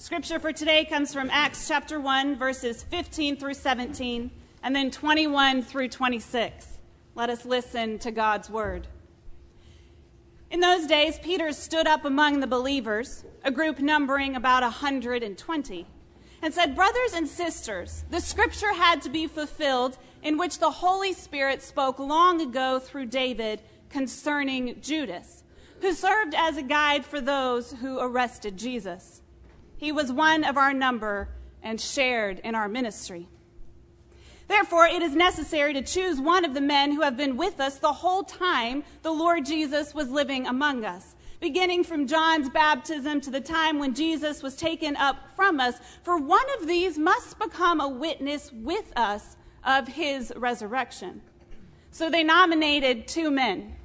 Scripture for today comes from Acts chapter 1, verses 15 through 17, and then 21 through 26. Let us listen to God's word. In those days, Peter stood up among the believers, a group numbering about a 120, and said, Brothers and sisters, the scripture had to be fulfilled in which the Holy Spirit spoke long ago through David concerning Judas, who served as a guide for those who arrested Jesus. He was one of our number and shared in our ministry. Therefore, it is necessary to choose one of the men who have been with us the whole time the Lord Jesus was living among us, beginning from John's baptism to the time when Jesus was taken up from us. For one of these must become a witness with us of his resurrection. So they nominated two men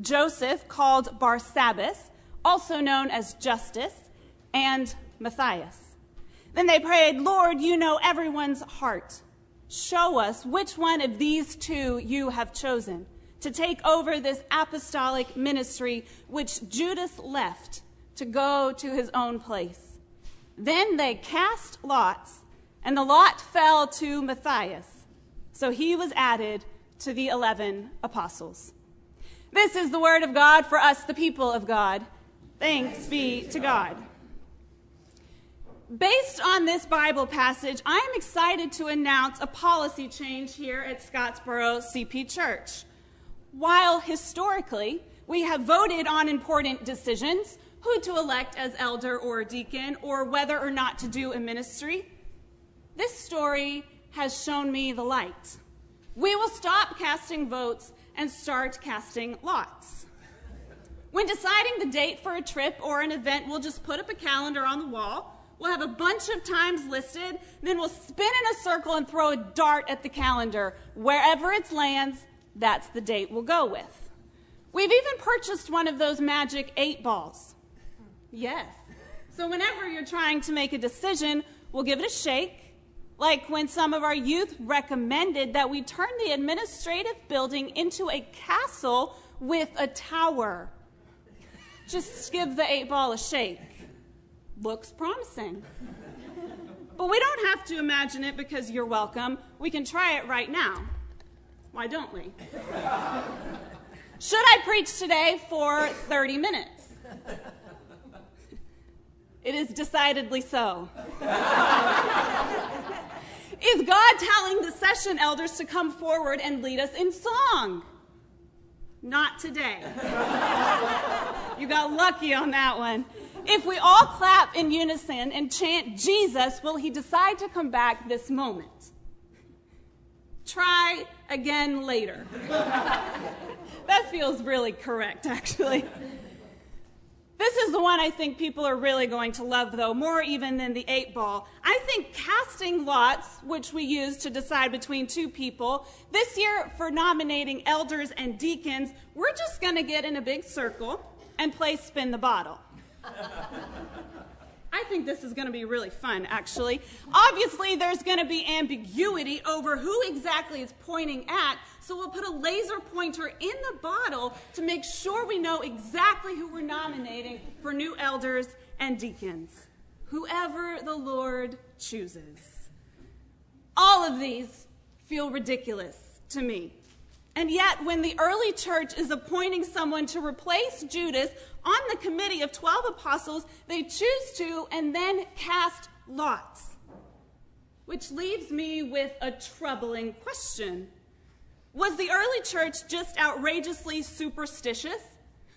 Joseph, called Barsabbas, also known as Justus, and Matthias. Then they prayed, Lord, you know everyone's heart. Show us which one of these two you have chosen to take over this apostolic ministry which Judas left to go to his own place. Then they cast lots, and the lot fell to Matthias. So he was added to the eleven apostles. This is the word of God for us, the people of God. Thanks be to God. Based on this Bible passage, I am excited to announce a policy change here at Scottsboro CP Church. While historically we have voted on important decisions, who to elect as elder or deacon, or whether or not to do a ministry, this story has shown me the light. We will stop casting votes and start casting lots. When deciding the date for a trip or an event, we'll just put up a calendar on the wall We'll have a bunch of times listed, then we'll spin in a circle and throw a dart at the calendar. Wherever it lands, that's the date we'll go with. We've even purchased one of those magic eight balls. Yes. So whenever you're trying to make a decision, we'll give it a shake. Like when some of our youth recommended that we turn the administrative building into a castle with a tower. Just give the eight ball a shake looks promising. But we don't have to imagine it because you're welcome. We can try it right now. Why don't we? Should I preach today for 30 minutes? It is decidedly so. is God telling the session elders to come forward and lead us in song? Not today. you got lucky on that one. If we all clap in unison and chant Jesus, will he decide to come back this moment? Try again later. that feels really correct, actually. This is the one I think people are really going to love, though, more even than the eight ball. I think casting lots, which we use to decide between two people, this year for nominating elders and deacons, we're just going to get in a big circle and play spin the bottle. I think this is going to be really fun, actually. Obviously, there's going to be ambiguity over who exactly is pointing at, so we'll put a laser pointer in the bottle to make sure we know exactly who we're nominating for new elders and deacons. Whoever the Lord chooses. All of these feel ridiculous to me. And yet, when the early church is appointing someone to replace Judas on the committee of 12 apostles, they choose to and then cast lots. Which leaves me with a troubling question. Was the early church just outrageously superstitious?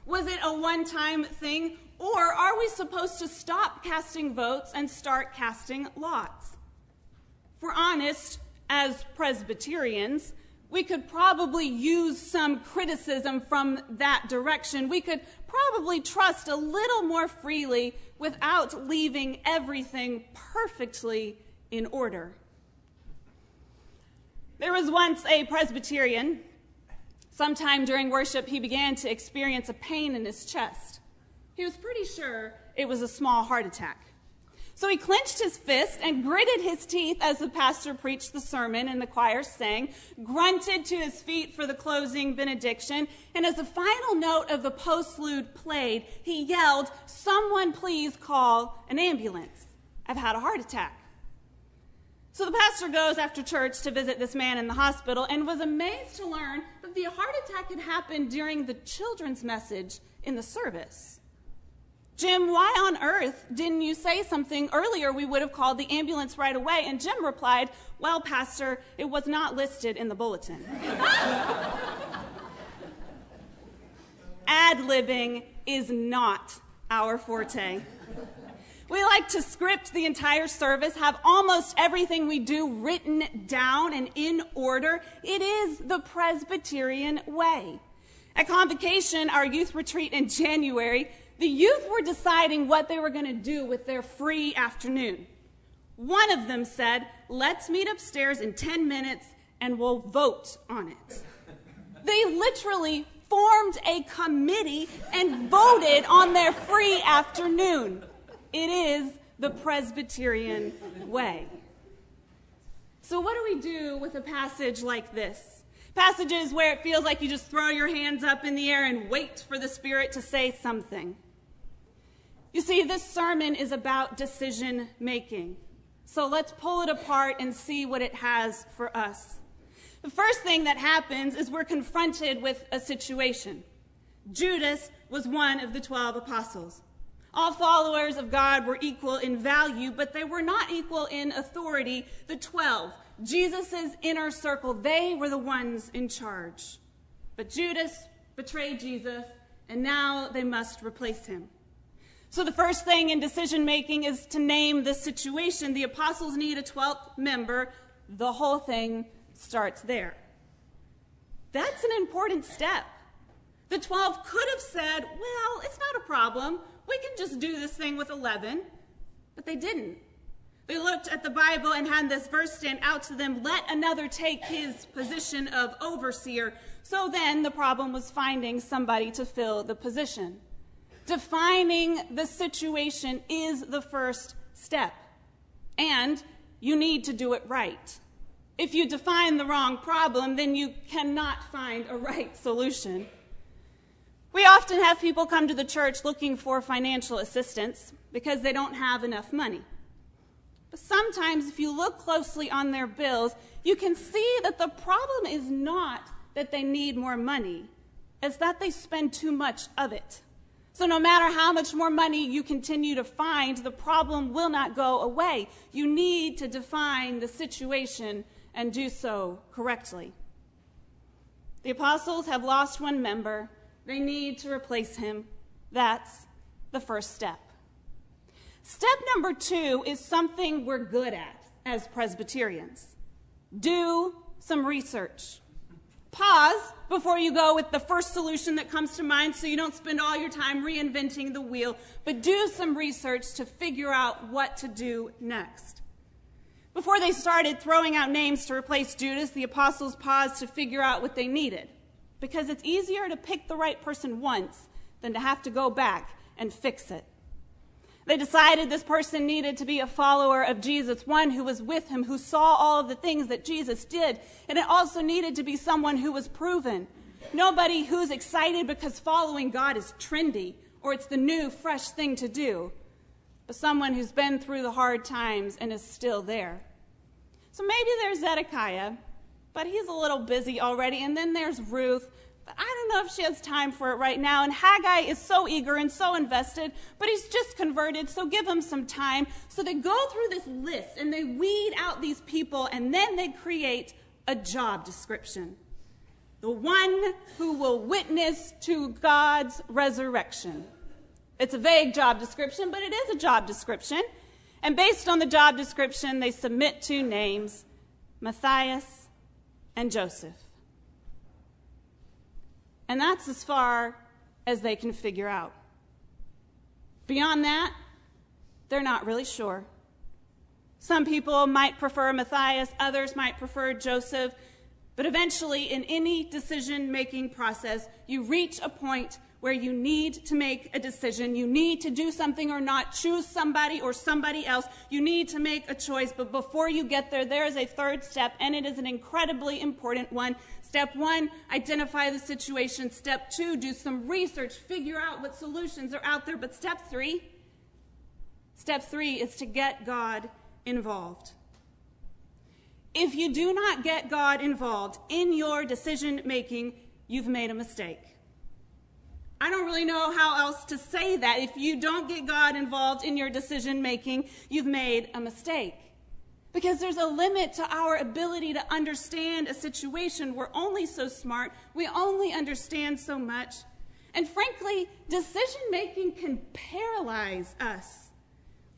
Was it a one time thing? Or are we supposed to stop casting votes and start casting lots? For honest, as Presbyterians, we could probably use some criticism from that direction. We could probably trust a little more freely without leaving everything perfectly in order. There was once a Presbyterian. Sometime during worship, he began to experience a pain in his chest. He was pretty sure it was a small heart attack. So he clenched his fist and gritted his teeth as the pastor preached the sermon and the choir sang, grunted to his feet for the closing benediction, and as the final note of the postlude played, he yelled, Someone please call an ambulance. I've had a heart attack. So the pastor goes after church to visit this man in the hospital and was amazed to learn that the heart attack had happened during the children's message in the service. Jim, why on earth didn't you say something earlier? We would have called the ambulance right away. And Jim replied, Well, Pastor, it was not listed in the bulletin. Ad libbing is not our forte. We like to script the entire service, have almost everything we do written down and in order. It is the Presbyterian way. At Convocation, our youth retreat in January, the youth were deciding what they were going to do with their free afternoon. One of them said, Let's meet upstairs in 10 minutes and we'll vote on it. They literally formed a committee and voted on their free afternoon. It is the Presbyterian way. So, what do we do with a passage like this? Passages where it feels like you just throw your hands up in the air and wait for the Spirit to say something. You see, this sermon is about decision making. So let's pull it apart and see what it has for us. The first thing that happens is we're confronted with a situation. Judas was one of the 12 apostles. All followers of God were equal in value, but they were not equal in authority. The 12, Jesus' inner circle, they were the ones in charge. But Judas betrayed Jesus, and now they must replace him. So, the first thing in decision making is to name the situation. The apostles need a 12th member. The whole thing starts there. That's an important step. The 12 could have said, well, it's not a problem. We can just do this thing with 11. But they didn't. They looked at the Bible and had this verse stand out to them let another take his position of overseer. So then the problem was finding somebody to fill the position. Defining the situation is the first step. And you need to do it right. If you define the wrong problem, then you cannot find a right solution. We often have people come to the church looking for financial assistance because they don't have enough money. But sometimes, if you look closely on their bills, you can see that the problem is not that they need more money, it's that they spend too much of it. So, no matter how much more money you continue to find, the problem will not go away. You need to define the situation and do so correctly. The apostles have lost one member, they need to replace him. That's the first step. Step number two is something we're good at as Presbyterians do some research. Pause before you go with the first solution that comes to mind so you don't spend all your time reinventing the wheel, but do some research to figure out what to do next. Before they started throwing out names to replace Judas, the apostles paused to figure out what they needed. Because it's easier to pick the right person once than to have to go back and fix it. They decided this person needed to be a follower of Jesus, one who was with him, who saw all of the things that Jesus did. And it also needed to be someone who was proven. Nobody who's excited because following God is trendy or it's the new, fresh thing to do but someone who's been through the hard times and is still there. So maybe there's Zedekiah, but he's a little busy already. And then there's Ruth, but I don't know if she has time for it right now. And Haggai is so eager and so invested, but he's just converted, so give him some time. So they go through this list and they weed out these people, and then they create a job description. The one who will witness to God's resurrection. It's a vague job description, but it is a job description. And based on the job description, they submit two names Matthias and Joseph. And that's as far as they can figure out. Beyond that, they're not really sure. Some people might prefer Matthias, others might prefer Joseph, but eventually, in any decision making process, you reach a point where you need to make a decision. You need to do something or not, choose somebody or somebody else. You need to make a choice. But before you get there, there is a third step, and it is an incredibly important one. Step one, identify the situation. Step two, do some research, figure out what solutions are out there. But step three, Step three is to get God involved. If you do not get God involved in your decision making, you've made a mistake. I don't really know how else to say that. If you don't get God involved in your decision making, you've made a mistake. Because there's a limit to our ability to understand a situation. We're only so smart, we only understand so much. And frankly, decision making can paralyze us.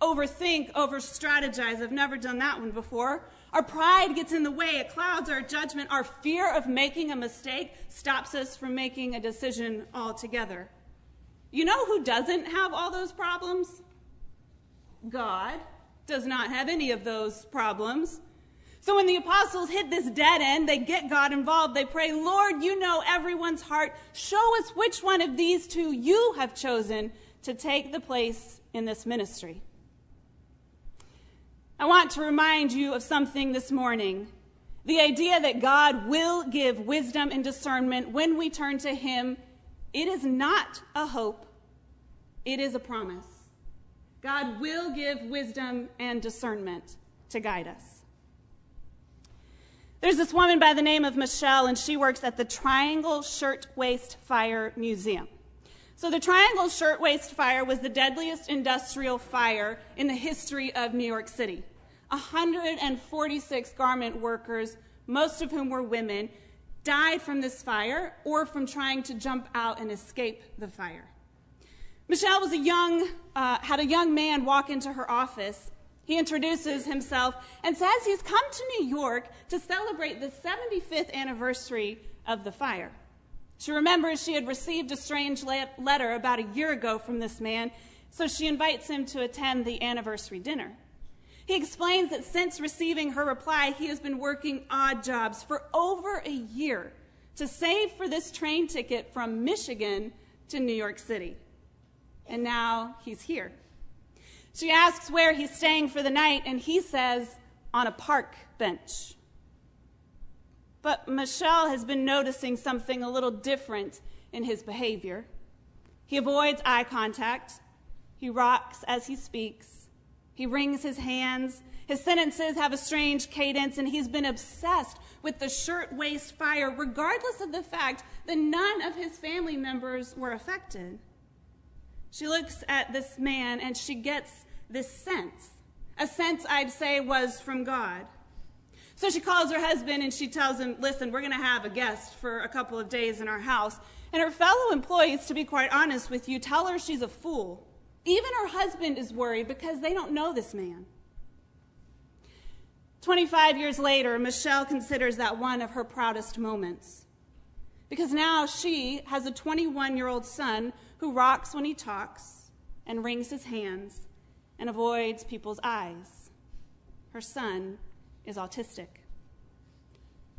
Overthink, over strategize. I've never done that one before. Our pride gets in the way, it clouds our judgment. Our fear of making a mistake stops us from making a decision altogether. You know who doesn't have all those problems? God does not have any of those problems. So when the apostles hit this dead end, they get God involved. They pray, Lord, you know everyone's heart. Show us which one of these two you have chosen to take the place in this ministry. I want to remind you of something this morning. The idea that God will give wisdom and discernment when we turn to Him, it is not a hope, it is a promise. God will give wisdom and discernment to guide us. There's this woman by the name of Michelle, and she works at the Triangle Shirtwaist Fire Museum. So, the Triangle Shirtwaist Fire was the deadliest industrial fire in the history of New York City. 146 garment workers, most of whom were women, died from this fire or from trying to jump out and escape the fire. Michelle was a young, uh, had a young man walk into her office. He introduces himself and says he's come to New York to celebrate the 75th anniversary of the fire. She remembers she had received a strange letter about a year ago from this man, so she invites him to attend the anniversary dinner. He explains that since receiving her reply, he has been working odd jobs for over a year to save for this train ticket from Michigan to New York City. And now he's here. She asks where he's staying for the night, and he says, on a park bench. But Michelle has been noticing something a little different in his behavior. He avoids eye contact, he rocks as he speaks, he wrings his hands. His sentences have a strange cadence, and he's been obsessed with the shirtwaist fire, regardless of the fact that none of his family members were affected. She looks at this man and she gets this sense. A sense I'd say was from God. So she calls her husband and she tells him, Listen, we're going to have a guest for a couple of days in our house. And her fellow employees, to be quite honest with you, tell her she's a fool. Even her husband is worried because they don't know this man. 25 years later, Michelle considers that one of her proudest moments. Because now she has a 21 year old son who rocks when he talks and wrings his hands and avoids people's eyes. Her son is autistic.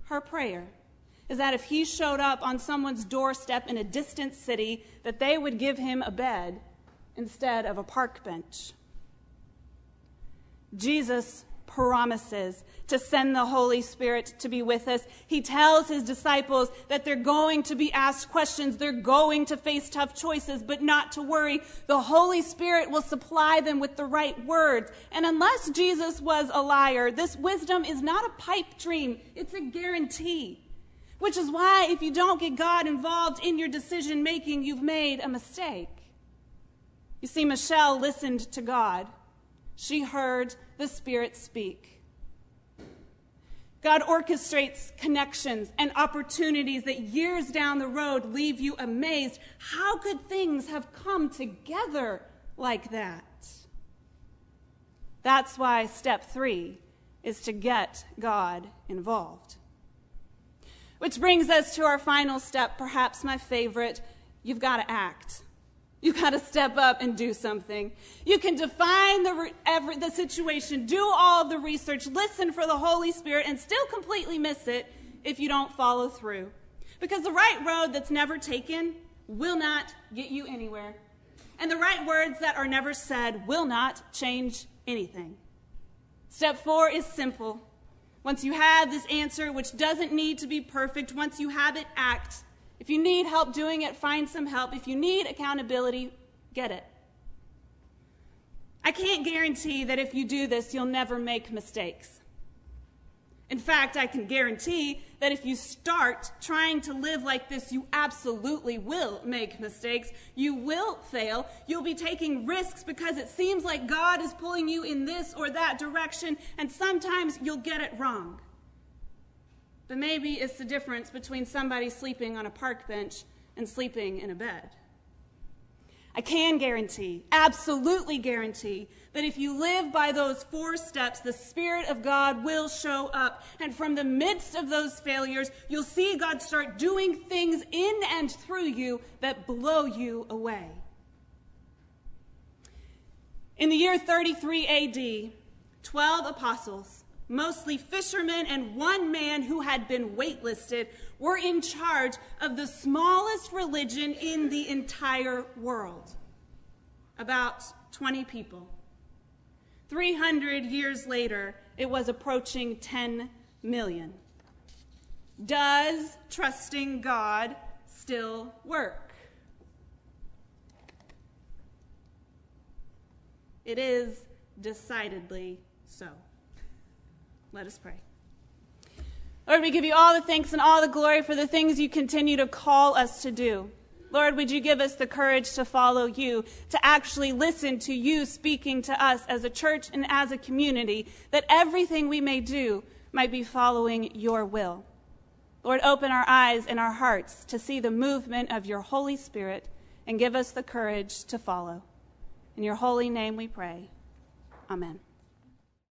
Her prayer is that if he showed up on someone's doorstep in a distant city, that they would give him a bed instead of a park bench. Jesus promises to send the Holy Spirit to be with us. He tells his disciples that they're going to be asked questions, they're going to face tough choices, but not to worry. The Holy Spirit will supply them with the right words. And unless Jesus was a liar, this wisdom is not a pipe dream, it's a guarantee. Which is why, if you don't get God involved in your decision making, you've made a mistake. You see, Michelle listened to God. She heard the Spirit speak. God orchestrates connections and opportunities that years down the road leave you amazed. How could things have come together like that? That's why step three is to get God involved. Which brings us to our final step, perhaps my favorite you've got to act. You got to step up and do something. You can define the, every, the situation, do all of the research, listen for the Holy Spirit, and still completely miss it if you don't follow through. Because the right road that's never taken will not get you anywhere. And the right words that are never said will not change anything. Step four is simple. Once you have this answer, which doesn't need to be perfect, once you have it, act. If you need help doing it, find some help. If you need accountability, get it. I can't guarantee that if you do this, you'll never make mistakes. In fact, I can guarantee that if you start trying to live like this, you absolutely will make mistakes. You will fail. You'll be taking risks because it seems like God is pulling you in this or that direction, and sometimes you'll get it wrong. But maybe it's the difference between somebody sleeping on a park bench and sleeping in a bed. I can guarantee, absolutely guarantee, that if you live by those four steps, the Spirit of God will show up. And from the midst of those failures, you'll see God start doing things in and through you that blow you away. In the year 33 AD, 12 apostles mostly fishermen and one man who had been waitlisted, were in charge of the smallest religion in the entire world. About 20 people. 300 years later, it was approaching 10 million. Does trusting God still work? It is decidedly so. Let us pray. Lord, we give you all the thanks and all the glory for the things you continue to call us to do. Lord, would you give us the courage to follow you, to actually listen to you speaking to us as a church and as a community, that everything we may do might be following your will. Lord, open our eyes and our hearts to see the movement of your Holy Spirit and give us the courage to follow. In your holy name we pray. Amen.